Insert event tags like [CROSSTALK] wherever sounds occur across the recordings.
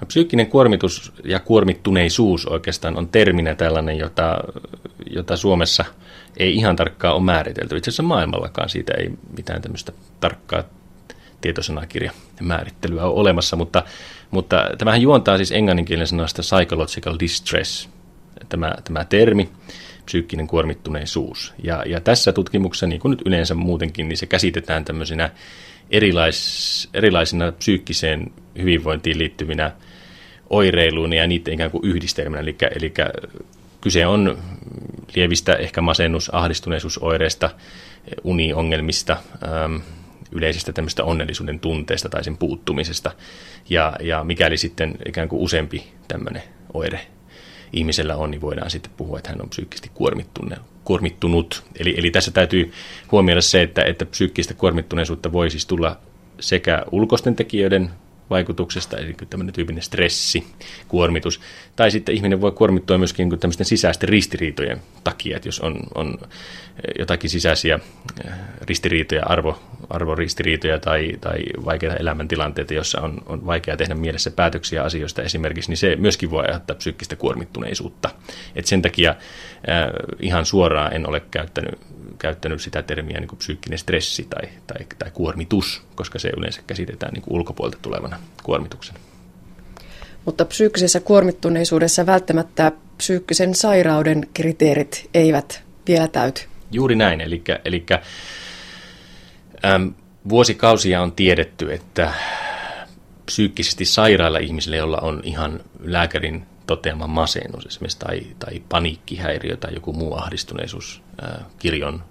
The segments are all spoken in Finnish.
No, psyykkinen kuormitus ja kuormittuneisuus oikeastaan on terminä tällainen, jota, jota Suomessa ei ihan tarkkaan ole määritelty. Itse asiassa maailmallakaan siitä ei mitään tämmöistä tarkkaa tietosanakirja määrittelyä ole olemassa, mutta, mutta tämähän juontaa siis englanninkielen sanasta psychological distress, tämä, tämä termi, psyykkinen kuormittuneisuus. Ja, ja tässä tutkimuksessa, niin kuin nyt yleensä muutenkin, niin se käsitetään tämmöisinä erilais, erilaisina psyykkiseen hyvinvointiin liittyvinä oireiluina ja niiden ikään kuin yhdistelmänä. Eli, eli kyse on lievistä ehkä masennus, ahdistuneisuusoireista, uniongelmista, ähm, yleisestä tämmöistä onnellisuuden tunteesta tai sen puuttumisesta. Ja, ja mikäli sitten ikään kuin useampi tämmöinen oire ihmisellä on, niin voidaan sitten puhua, että hän on psyykkisesti kuormittunut. Eli, eli tässä täytyy huomioida se, että, että psyykkistä kuormittuneisuutta voi siis tulla sekä ulkoisten tekijöiden vaikutuksesta, eli tämmöinen tyypillinen stressi, kuormitus. Tai sitten ihminen voi kuormittua myöskin niin tämmöisten sisäisten ristiriitojen takia, että jos on, on jotakin sisäisiä eh, ristiriitoja, arvo, arvoristiriitoja tai, tai vaikeita elämäntilanteita, joissa on, on vaikea tehdä mielessä päätöksiä asioista esimerkiksi, niin se myöskin voi aiheuttaa psyykkistä kuormittuneisuutta. Et sen takia äh, ihan suoraan en ole käyttänyt, käyttänyt sitä termiä niin kuin psyykkinen stressi tai, tai, tai kuormitus, koska se yleensä käsitetään niin kuin ulkopuolelta tulevana kuormituksen. Mutta psyykkisessä kuormittuneisuudessa välttämättä psyykkisen sairauden kriteerit eivät vielä täyty. Juuri näin, eli, eli äm, vuosikausia on tiedetty, että psyykkisesti sairailla ihmisillä, joilla on ihan lääkärin toteama masennus esimerkiksi tai, tai paniikkihäiriö tai joku muu ahdistuneisuus, kirjon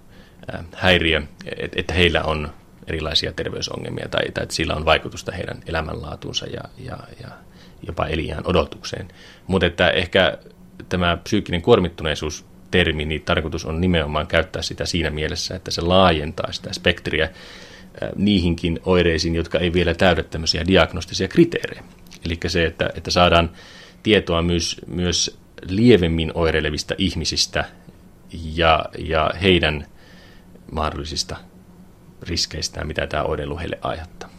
häiriö, et, että heillä on erilaisia terveysongelmia tai, tai että sillä on vaikutusta heidän elämänlaatuunsa ja, ja, ja jopa eliään odotukseen. Mutta että ehkä tämä psyykkinen kuormittuneisuus termi, niin tarkoitus on nimenomaan käyttää sitä siinä mielessä, että se laajentaa sitä spektriä niihinkin oireisiin, jotka ei vielä täydä tämmöisiä diagnostisia kriteerejä. Eli se, että, että saadaan tietoa myös, myös lievemmin oireilevista ihmisistä ja, ja heidän mahdollisista riskeistään, mitä tämä oireilu heille aiheuttaa.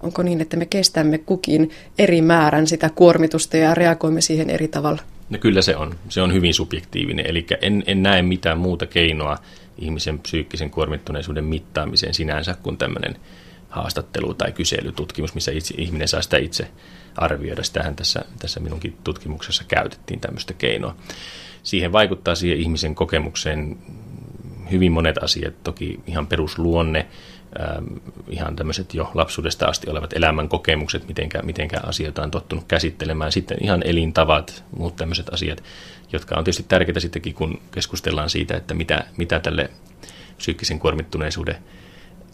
Onko niin, että me kestämme kukin eri määrän sitä kuormitusta ja reagoimme siihen eri tavalla? No kyllä se on. Se on hyvin subjektiivinen. Eli en, en näe mitään muuta keinoa ihmisen psyykkisen kuormittuneisuuden mittaamiseen sinänsä kuin tämmöinen haastattelu tai kyselytutkimus, missä itse, ihminen saa sitä itse arvioida. Sitähän tässä, tässä minunkin tutkimuksessa käytettiin tämmöistä keinoa. Siihen vaikuttaa siihen ihmisen kokemukseen hyvin monet asiat, toki ihan perusluonne, Ähm, ihan tämmöiset jo lapsuudesta asti olevat elämän kokemukset, mitenkä, mitenkä asioita on tottunut käsittelemään. Sitten ihan elintavat, muut tämmöiset asiat, jotka on tietysti tärkeitä sittenkin, kun keskustellaan siitä, että mitä, mitä tälle psyykkisen kuormittuneisuuden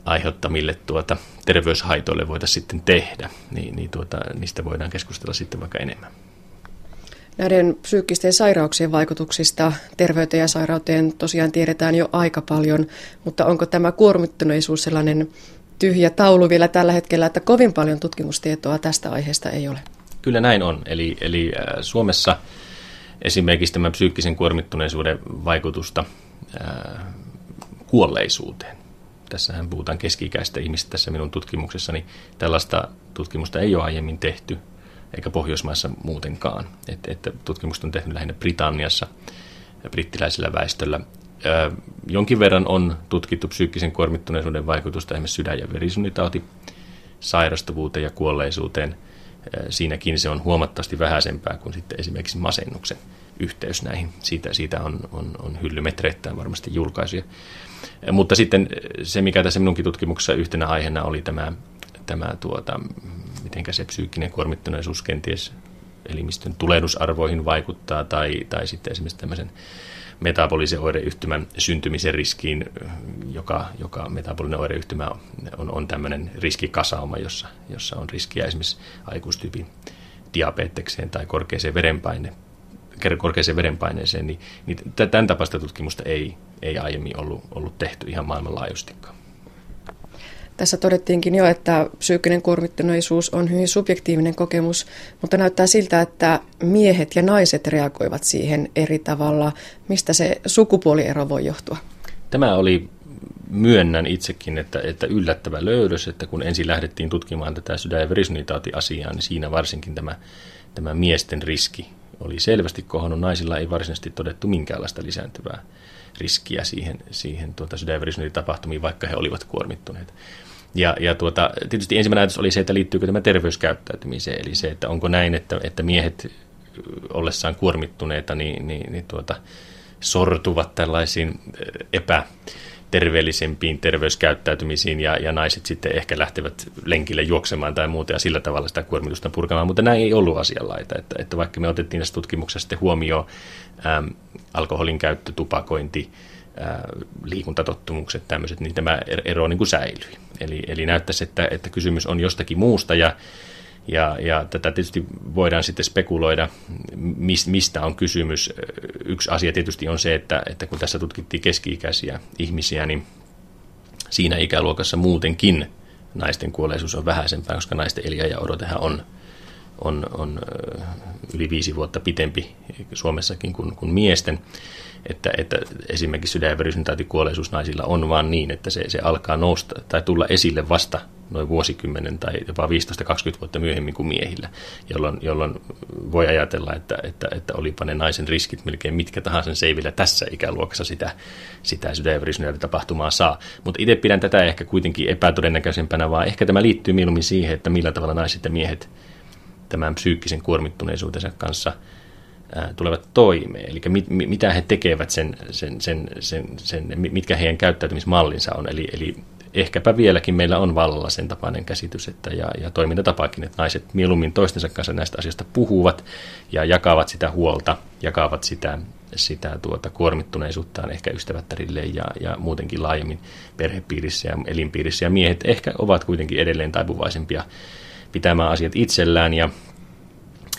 aiheuttamille tuota, terveyshaitoille voitaisiin sitten tehdä, niin, niin tuota, niistä voidaan keskustella sitten vaikka enemmän. Näiden psyykkisten sairauksien vaikutuksista terveyteen ja sairauteen tosiaan tiedetään jo aika paljon, mutta onko tämä kuormittuneisuus sellainen tyhjä taulu vielä tällä hetkellä, että kovin paljon tutkimustietoa tästä aiheesta ei ole? Kyllä näin on. Eli, eli äh, Suomessa esimerkiksi tämä psyykkisen kuormittuneisuuden vaikutusta äh, kuolleisuuteen. Tässähän puhutaan keski-ikäistä ihmistä tässä minun tutkimuksessani. Tällaista tutkimusta ei ole aiemmin tehty eikä Pohjoismaissa muutenkaan. Et, että tutkimusta on tehnyt lähinnä Britanniassa brittiläisellä väestöllä. Ö, jonkin verran on tutkittu psyykkisen kuormittuneisuuden vaikutusta esimerkiksi sydän- ja verisunitauti sairastuvuuteen ja kuolleisuuteen. Siinäkin se on huomattavasti vähäisempää kuin sitten esimerkiksi masennuksen yhteys näihin. Siitä, siitä on, on, on hyllymetreittäin varmasti julkaisuja. Mutta sitten se, mikä tässä minunkin tutkimuksessa yhtenä aiheena oli tämä, tämä tuota, miten se psyykkinen kuormittuneisuus kenties elimistön tulehdusarvoihin vaikuttaa tai, tai sitten esimerkiksi tämmöisen metabolisen oireyhtymän syntymisen riskiin, joka, joka metabolinen oireyhtymä on, on, tämmöinen riskikasauma, jossa, jossa on riskiä esimerkiksi aikuistyypin diabetekseen tai korkeaseen verenpaine, korkeaseen verenpaineeseen, niin, niin tämän tapaista tutkimusta ei, ei aiemmin ollut, ollut tehty ihan maailmanlaajuisestikaan. Tässä todettiinkin jo, että psyykkinen kuormittuneisuus on hyvin subjektiivinen kokemus, mutta näyttää siltä, että miehet ja naiset reagoivat siihen eri tavalla. Mistä se sukupuoliero voi johtua? Tämä oli myönnän itsekin, että, että yllättävä löydös, että kun ensin lähdettiin tutkimaan tätä sydän- ja verisynitautiasiaa, niin siinä varsinkin tämä, tämä miesten riski oli selvästi kohonnut. Naisilla ei varsinaisesti todettu minkäänlaista lisääntyvää riskiä siihen, siihen tuota sydän- ja tapahtumiin, vaikka he olivat kuormittuneet. Ja, ja tuota, tietysti ensimmäinen ajatus oli se, että liittyykö tämä terveyskäyttäytymiseen, eli se, että onko näin, että, että miehet ollessaan kuormittuneita, niin, niin, niin tuota, sortuvat tällaisiin epäterveellisempiin terveyskäyttäytymisiin ja, ja naiset sitten ehkä lähtevät lenkille juoksemaan tai muuta ja sillä tavalla sitä kuormitusta purkamaan, mutta näin ei ollut asianlaita, että, että vaikka me otettiin tässä tutkimuksessa sitten huomioon äm, alkoholin käyttö, tupakointi, ää, liikuntatottumukset, tämmöiset, niin tämä ero niin kuin säilyi. Eli, eli näyttäisi, että, että kysymys on jostakin muusta ja ja, ja tätä tietysti voidaan sitten spekuloida, mistä on kysymys. Yksi asia tietysti on se, että, että kun tässä tutkittiin keski-ikäisiä ihmisiä, niin siinä ikäluokassa muutenkin naisten kuolleisuus on vähäisempää, koska naisten odotehan on, on, on yli viisi vuotta pitempi Suomessakin kuin, kuin miesten että, että esimerkiksi sydän- ja kuolleisuus naisilla on vaan niin, että se, se alkaa nousta tai tulla esille vasta noin vuosikymmenen tai jopa 15-20 vuotta myöhemmin kuin miehillä, jolloin, jolloin voi ajatella, että, että, että olipa ne naisen riskit melkein mitkä tahansa seivillä tässä ikäluokassa sitä, sitä tapahtumaa saa. Mutta itse pidän tätä ehkä kuitenkin epätodennäköisempänä, vaan ehkä tämä liittyy mieluummin siihen, että millä tavalla naiset ja miehet tämän psyykkisen kuormittuneisuutensa kanssa – tulevat toimeen, eli mit, mitä he tekevät sen, sen, sen, sen, sen, mitkä heidän käyttäytymismallinsa on. Eli, eli ehkäpä vieläkin meillä on vallalla sen tapainen käsitys että, ja, ja toimintatapakin, että naiset mieluummin toistensa kanssa näistä asioista puhuvat ja jakavat sitä huolta, jakavat sitä, sitä tuota kuormittuneisuuttaan ehkä ystävättärille ja, ja muutenkin laajemmin perhepiirissä ja elinpiirissä. Ja miehet ehkä ovat kuitenkin edelleen taipuvaisempia pitämään asiat itsellään ja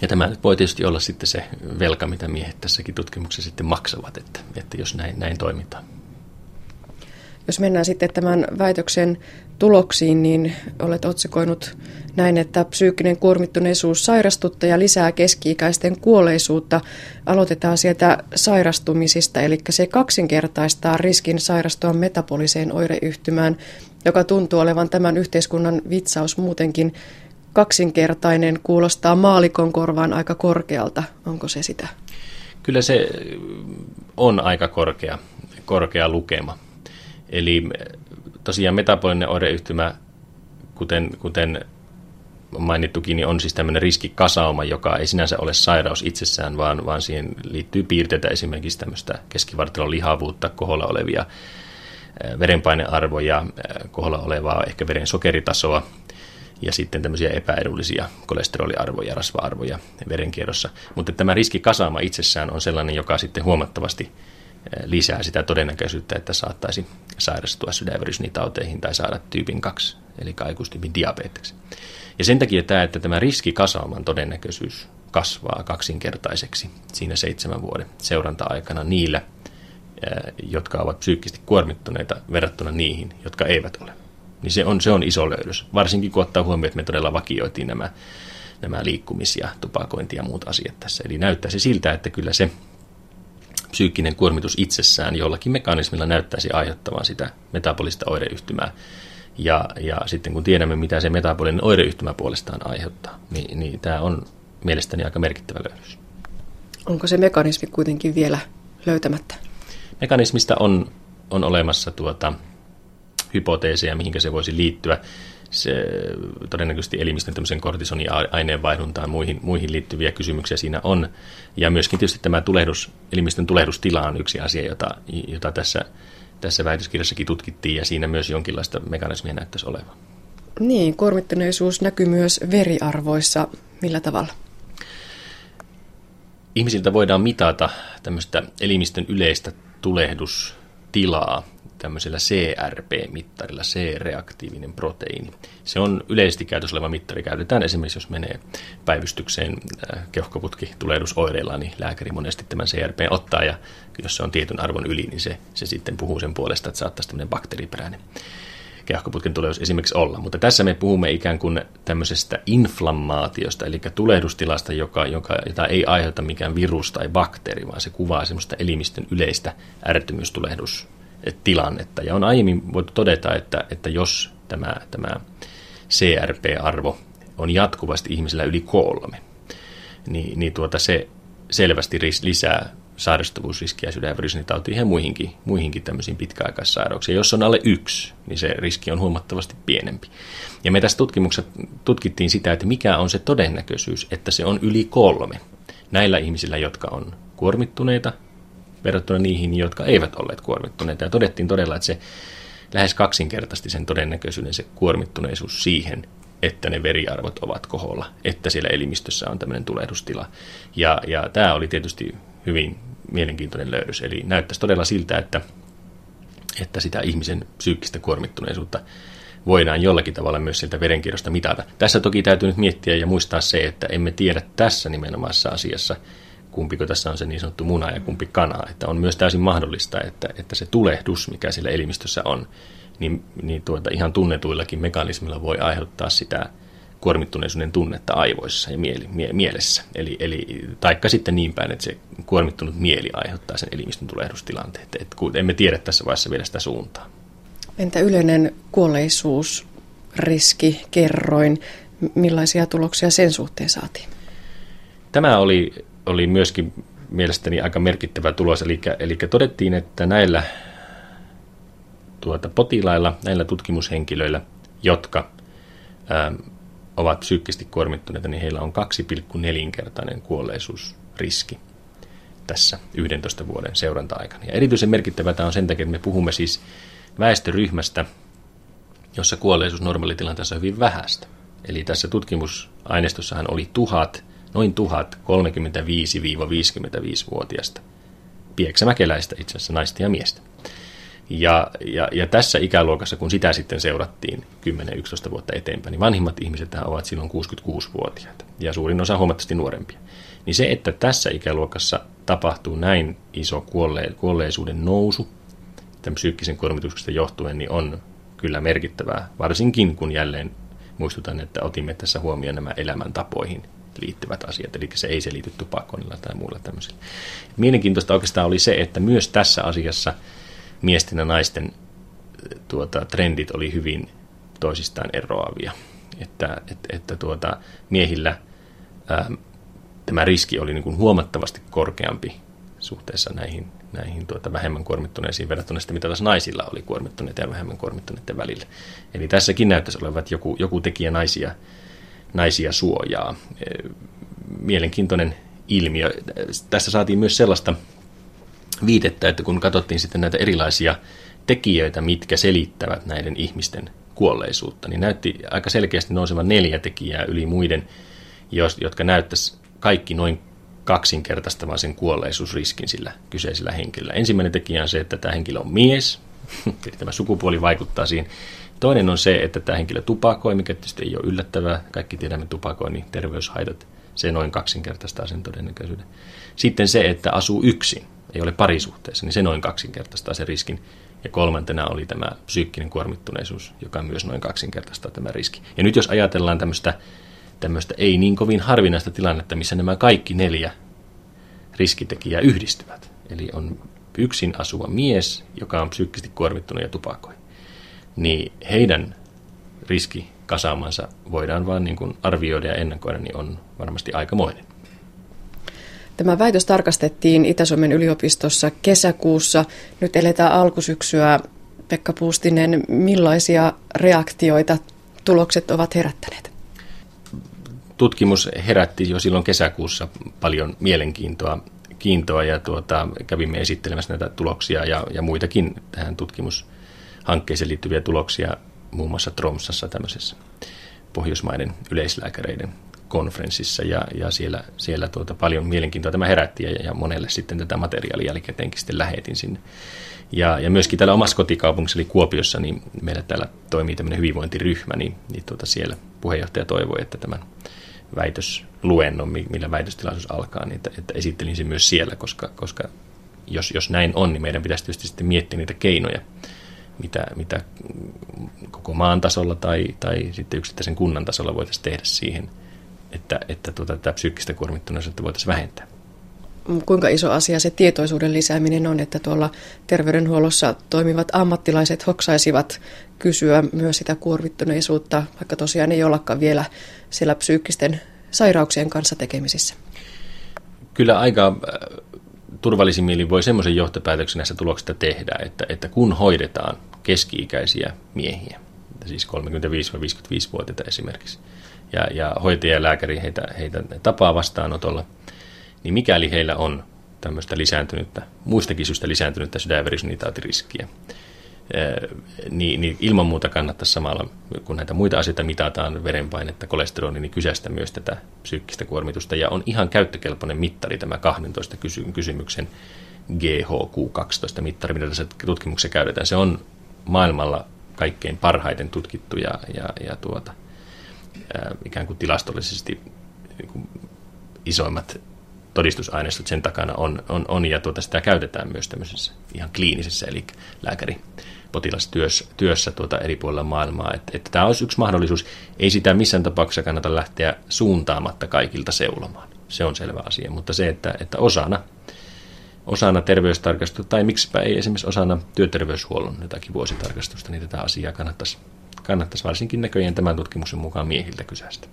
ja tämä voi tietysti olla sitten se velka, mitä miehet tässäkin tutkimuksessa sitten maksavat, että, että jos näin, näin toimitaan. Jos mennään sitten tämän väitöksen tuloksiin, niin olet otsikoinut näin, että psyykkinen kuormittuneisuus sairastuttaja lisää keski-ikäisten kuolleisuutta. Aloitetaan sieltä sairastumisista, eli se kaksinkertaistaa riskin sairastua metaboliseen oireyhtymään, joka tuntuu olevan tämän yhteiskunnan vitsaus muutenkin kaksinkertainen kuulostaa maalikon korvaan aika korkealta. Onko se sitä? Kyllä se on aika korkea, korkea lukema. Eli tosiaan metabolinen oireyhtymä, kuten, kuten mainittukin, niin on siis tämmöinen riskikasauma, joka ei sinänsä ole sairaus itsessään, vaan, vaan siihen liittyy piirteitä esimerkiksi tämmöistä keskivartalon lihavuutta, koholla olevia verenpainearvoja, koholla olevaa ehkä veren sokeritasoa, ja sitten tämmöisiä epäedullisia kolesteroliarvoja, rasva-arvoja verenkierrossa. Mutta tämä riskikasaama itsessään on sellainen, joka sitten huomattavasti eh, lisää sitä todennäköisyyttä, että saattaisi sairastua sydänverysnitauteihin tai saada tyypin 2, eli kaikustyypin diabeteksi. Ja sen takia tämä, että tämä riskikasauman todennäköisyys kasvaa kaksinkertaiseksi siinä seitsemän vuoden seuranta-aikana niillä, eh, jotka ovat psyykkisesti kuormittuneita verrattuna niihin, jotka eivät ole niin se on, se on iso löydös. Varsinkin kun ottaa huomioon, että me todella vakioitiin nämä, nämä liikkumis- ja tupakointi ja muut asiat tässä. Eli näyttää se siltä, että kyllä se psyykkinen kuormitus itsessään jollakin mekanismilla näyttäisi aiheuttavan sitä metabolista oireyhtymää. Ja, ja sitten kun tiedämme, mitä se metabolinen oireyhtymä puolestaan aiheuttaa, niin, niin tämä on mielestäni aika merkittävä löydös. Onko se mekanismi kuitenkin vielä löytämättä? Mekanismista on, on olemassa tuota, hypoteeseja, mihinkä se voisi liittyä. Se, todennäköisesti elimistön tämmöisen kortisonin aineenvaihduntaan muihin, muihin liittyviä kysymyksiä siinä on. Ja myöskin tietysti tämä tulehdus, elimistön tulehdustila on yksi asia, jota, jota tässä, tässä väitöskirjassakin tutkittiin, ja siinä myös jonkinlaista mekanismia näyttäisi olevan. Niin, kuormittuneisuus näkyy myös veriarvoissa. Millä tavalla? Ihmisiltä voidaan mitata tämmöistä elimistön yleistä tulehdustilaa tämmöisellä CRP-mittarilla, C-reaktiivinen proteiini. Se on yleisesti käytössä oleva mittari. Käytetään esimerkiksi, jos menee päivystykseen äh, keuhkoputki tulehdusoireilla, niin lääkäri monesti tämän CRP ottaa, ja jos se on tietyn arvon yli, niin se, se sitten puhuu sen puolesta, että saattaisi tämmöinen bakteeriperäinen keuhkoputken tulehdus esimerkiksi olla. Mutta tässä me puhumme ikään kuin tämmöisestä inflammaatiosta, eli tulehdustilasta, joka, joka, jota ei aiheuta mikään virus tai bakteeri, vaan se kuvaa semmoista elimistön yleistä ärtymystulehdus tilannetta. Ja on aiemmin voitu todeta, että, että jos tämä, tämä CRP-arvo on jatkuvasti ihmisellä yli kolme, niin, niin tuota se selvästi lisää sairastavuusriskiä sydän- ja ja muihinkin, muihinkin tämmöisiin pitkäaikaissairauksiin. Jos on alle yksi, niin se riski on huomattavasti pienempi. Ja me tässä tutkimuksessa tutkittiin sitä, että mikä on se todennäköisyys, että se on yli kolme näillä ihmisillä, jotka on kuormittuneita verrattuna niihin, jotka eivät olleet kuormittuneita. Ja todettiin todella, että se lähes kaksinkertaisesti sen todennäköisyyden se kuormittuneisuus siihen, että ne veriarvot ovat koholla, että siellä elimistössä on tämmöinen tulehdustila. Ja, ja tämä oli tietysti hyvin mielenkiintoinen löydös. Eli näyttäisi todella siltä, että, että sitä ihmisen psyykkistä kuormittuneisuutta voidaan jollakin tavalla myös sieltä verenkierrosta mitata. Tässä toki täytyy nyt miettiä ja muistaa se, että emme tiedä tässä nimenomaisessa asiassa, kumpiko tässä on se niin sanottu muna ja kumpi kana. Että on myös täysin mahdollista, että, että se tulehdus, mikä siellä elimistössä on, niin, niin tuota, ihan tunnetuillakin mekanismilla voi aiheuttaa sitä kuormittuneisuuden tunnetta aivoissa ja mieli, mie, mielessä. Eli, eli, taikka sitten niin päin, että se kuormittunut mieli aiheuttaa sen elimistön tulehdustilanteen. Et, et, emme tiedä tässä vaiheessa vielä sitä suuntaa. Entä yleinen kuolleisuus, riski, kerroin, millaisia tuloksia sen suhteen saatiin? Tämä oli, oli myöskin mielestäni aika merkittävä tulos, eli, eli todettiin, että näillä tuota, potilailla, näillä tutkimushenkilöillä, jotka ää, ovat psyykkisesti kuormittuneita, niin heillä on 2,4-kertainen kuolleisuusriski tässä 11 vuoden seuranta-aikana. Ja erityisen merkittävää tämä on sen takia, että me puhumme siis väestöryhmästä, jossa kuolleisuus normaalitilanteessa on hyvin vähäistä. Eli tässä tutkimusaineistossahan oli tuhat, noin tuhat 35-55-vuotiaista pieksämäkeläistä itse asiassa naista ja miestä. Ja, ja, ja tässä ikäluokassa, kun sitä sitten seurattiin 10-11 vuotta eteenpäin, niin vanhimmat ihmiset ovat silloin 66-vuotiaita ja suurin osa huomattavasti nuorempia. Niin se, että tässä ikäluokassa tapahtuu näin iso kuolle, kuolleisuuden nousu tämän psyykkisen kuormituksesta johtuen, niin on kyllä merkittävää, varsinkin kun jälleen muistutan, että otimme tässä huomioon nämä elämäntapoihin liittyvät asiat, eli se ei selity tupakoinnilla tai muulla tämmöisellä. Mielenkiintoista oikeastaan oli se, että myös tässä asiassa – miesten ja naisten tuota, trendit oli hyvin toisistaan eroavia. Että, että, että tuota, miehillä ää, tämä riski oli niin kuin huomattavasti korkeampi suhteessa näihin, näihin tuota, vähemmän kuormittuneisiin verrattuna sitten, mitä taas naisilla oli kuormittuneita ja vähemmän kuormittuneiden välillä. Eli tässäkin näyttäisi olevan, että joku, joku tekijä naisia, naisia suojaa. Mielenkiintoinen ilmiö. Tässä saatiin myös sellaista viitettä, että kun katsottiin sitten näitä erilaisia tekijöitä, mitkä selittävät näiden ihmisten kuolleisuutta, niin näytti aika selkeästi nousevan neljä tekijää yli muiden, jotka näyttäisi kaikki noin kaksinkertaistavan sen kuolleisuusriskin sillä kyseisellä henkilöllä. Ensimmäinen tekijä on se, että tämä henkilö on mies, [LAUGHS] eli tämä sukupuoli vaikuttaa siihen. Toinen on se, että tämä henkilö tupakoi, mikä tietysti ei ole yllättävää. Kaikki tiedämme tupakoinnin terveyshaitat. Se noin kaksinkertaistaa sen todennäköisyyden. Sitten se, että asuu yksin ei ole parisuhteessa, niin se noin kaksinkertaistaa sen riskin. Ja kolmantena oli tämä psyykkinen kuormittuneisuus, joka myös noin kaksinkertaistaa tämä riski. Ja nyt jos ajatellaan tämmöistä, tämmöistä ei niin kovin harvinaista tilannetta, missä nämä kaikki neljä riskitekijää yhdistyvät. Eli on yksin asuva mies, joka on psyykkisesti kuormittunut ja tupakoi. Niin heidän riski kasaamansa voidaan vaan niin kuin arvioida ja ennakoida, niin on varmasti aikamoinen. Tämä väitös tarkastettiin Itä-Suomen yliopistossa kesäkuussa. Nyt eletään alkusyksyä. Pekka Puustinen, millaisia reaktioita tulokset ovat herättäneet? Tutkimus herätti jo silloin kesäkuussa paljon mielenkiintoa kiintoa ja tuota, kävimme esittelemässä näitä tuloksia ja, ja muitakin tähän tutkimushankkeeseen liittyviä tuloksia muun muassa Tromsassa tämmöisessä Pohjoismaiden yleislääkäreiden konferenssissa ja, ja siellä, siellä tuota paljon mielenkiintoa tämä herätti ja, ja monelle sitten tätä materiaalia jälkikäteenkin sitten lähetin sinne. Ja, ja myöskin täällä omassa kotikaupungissa, eli Kuopiossa, niin meillä täällä toimii tämmöinen hyvinvointiryhmä, niin, niin tuota siellä puheenjohtaja toivoi, että tämän väitösluennon, millä väitöstilaisuus alkaa, niin että, että esittelin sen myös siellä, koska, koska jos, jos näin on, niin meidän pitäisi tietysti sitten miettiä niitä keinoja, mitä, mitä koko maan tasolla tai, tai sitten yksittäisen kunnan tasolla voitaisiin tehdä siihen – että, että tuota, tätä psyykkistä kuormittuneisuutta voitaisiin vähentää. kuinka iso asia se tietoisuuden lisääminen on, että tuolla terveydenhuollossa toimivat ammattilaiset hoksaisivat kysyä myös sitä kuormittuneisuutta, vaikka tosiaan ei ollakaan vielä siellä psyykkisten sairauksien kanssa tekemisissä? Kyllä aika turvallisin mieli voi semmoisen johtopäätöksen näistä tuloksista tehdä, että, että kun hoidetaan keski-ikäisiä miehiä, siis 35-55-vuotiaita esimerkiksi, ja, ja hoitaja ja lääkäri heitä, heitä tapaa vastaanotolla, niin mikäli heillä on tämmöistä lisääntynyttä, muistakin syystä lisääntynyttä sydänverisynitaatiriskiä, niin, niin ilman muuta kannattaisi samalla, kun näitä muita asioita mitataan, verenpainetta, kolesteroli, niin kysäistä myös tätä psyykkistä kuormitusta. Ja on ihan käyttökelpoinen mittari tämä 12 kysymyksen GHQ12-mittari, mitä tässä tutkimuksessa käytetään. Se on maailmalla kaikkein parhaiten tutkittu ja, ja, ja tuota, ikään kuin tilastollisesti niin kuin isoimmat todistusaineistot sen takana on, on, on ja tuota, sitä käytetään myös tämmöisessä ihan kliinisessä, eli lääkäri potilastyössä työssä tuota eri puolilla maailmaa. Että, että tämä olisi yksi mahdollisuus. Ei sitä missään tapauksessa kannata lähteä suuntaamatta kaikilta seulomaan. Se on selvä asia. Mutta se, että, että osana, osana terveystarkastusta, tai miksipä ei esimerkiksi osana työterveyshuollon jotakin vuositarkastusta, niin tätä asiaa kannattaisi, kannattaisi varsinkin näköjään tämän tutkimuksen mukaan miehiltä kysästä.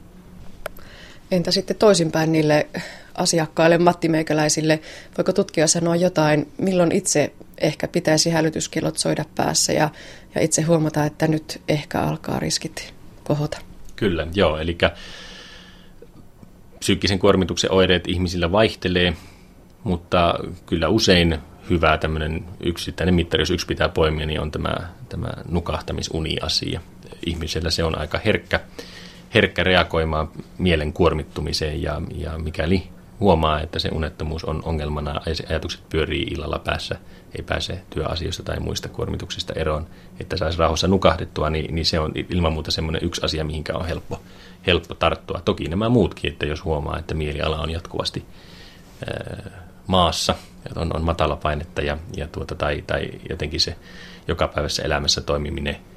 Entä sitten toisinpäin niille asiakkaille, mattimeikäläisille, voiko tutkija sanoa jotain, milloin itse ehkä pitäisi hälytyskellot soida päässä ja, ja itse huomata, että nyt ehkä alkaa riskit kohota? Kyllä, joo, eli psyykkisen kuormituksen oireet ihmisillä vaihtelee, mutta kyllä usein hyvä tämmöinen yksittäinen mittari, jos yksi pitää poimia, niin on tämä, tämä nukahtamisuni-asia. Ihmisellä se on aika herkkä herkkä reagoimaan mielen kuormittumiseen ja, ja mikäli huomaa, että se unettomuus on ongelmana. Ja se ajatukset pyörii illalla päässä, ei pääse työasioista tai muista kuormituksista eroon, että saisi rauhassa nukahdettua, niin, niin se on ilman muuta semmoinen yksi asia, mihinkä on helppo, helppo tarttua. Toki nämä muutkin, että jos huomaa, että mieliala on jatkuvasti ää, maassa, on, on matala painetta ja, ja tuota, tai, tai jotenkin se jokapäiväisessä elämässä toimiminen –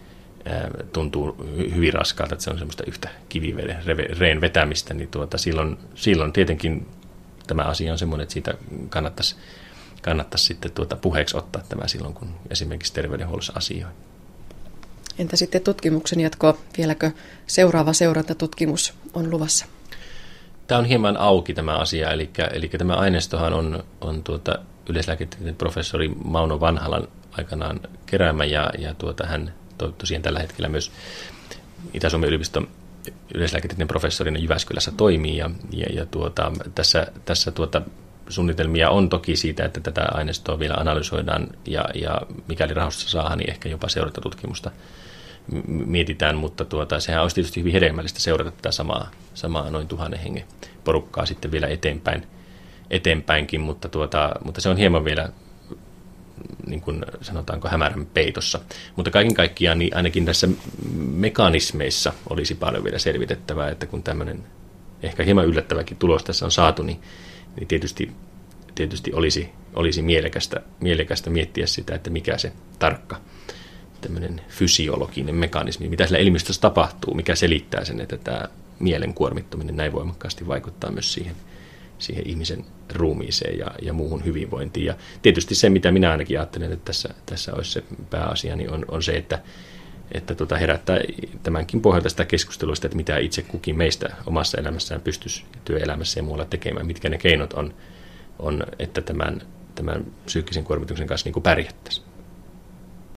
tuntuu hyvin raskaalta, että se on semmoista yhtä kivireen vetämistä, niin tuota, silloin, silloin tietenkin tämä asia on semmoinen, että siitä kannattaisi, kannattaisi sitten tuota puheeksi ottaa tämä silloin, kun esimerkiksi terveydenhuollossa asioi. Entä sitten tutkimuksen jatko? Vieläkö seuraava seurantatutkimus on luvassa? Tämä on hieman auki tämä asia, eli, eli tämä aineistohan on, on tuota yleislääketieteen professori Mauno Vanhalan aikanaan keräämä, ja, ja tuota, hän tosiaan tällä hetkellä myös Itä-Suomen yliopiston yleislääketieteen professorina Jyväskylässä toimii ja, ja, ja tuota, tässä, tässä tuota, suunnitelmia on toki siitä, että tätä aineistoa vielä analysoidaan ja, ja mikäli rahoitusta saadaan, niin ehkä jopa seurantatutkimusta mietitään, mutta tuota, sehän olisi tietysti hyvin hedelmällistä seurata tätä samaa, samaa noin tuhannen hengen porukkaa sitten vielä eteenpäin, eteenpäinkin, mutta, tuota, mutta se on hieman vielä niin kuin sanotaanko hämärän peitossa. Mutta kaiken kaikkiaan niin ainakin tässä mekanismeissa olisi paljon vielä selvitettävää, että kun tämmöinen ehkä hieman yllättäväkin tulos tässä on saatu, niin, niin tietysti, tietysti olisi, olisi mielekästä, mielekästä miettiä sitä, että mikä se tarkka tämmöinen fysiologinen mekanismi, mitä sillä ilmiöstössä tapahtuu, mikä selittää sen, että tämä mielen kuormittuminen näin voimakkaasti vaikuttaa myös siihen – siihen ihmisen ruumiiseen ja, ja muuhun hyvinvointiin. Ja tietysti se, mitä minä ainakin ajattelen, että tässä, tässä olisi se pääasia, niin on, on se, että, että tota herättää tämänkin pohjalta sitä keskustelua, että mitä itse kukin meistä omassa elämässään pystyisi työelämässä ja muualla tekemään, mitkä ne keinot on, on että tämän, tämän psyykkisen kuormituksen kanssa niin pärjättäisiin.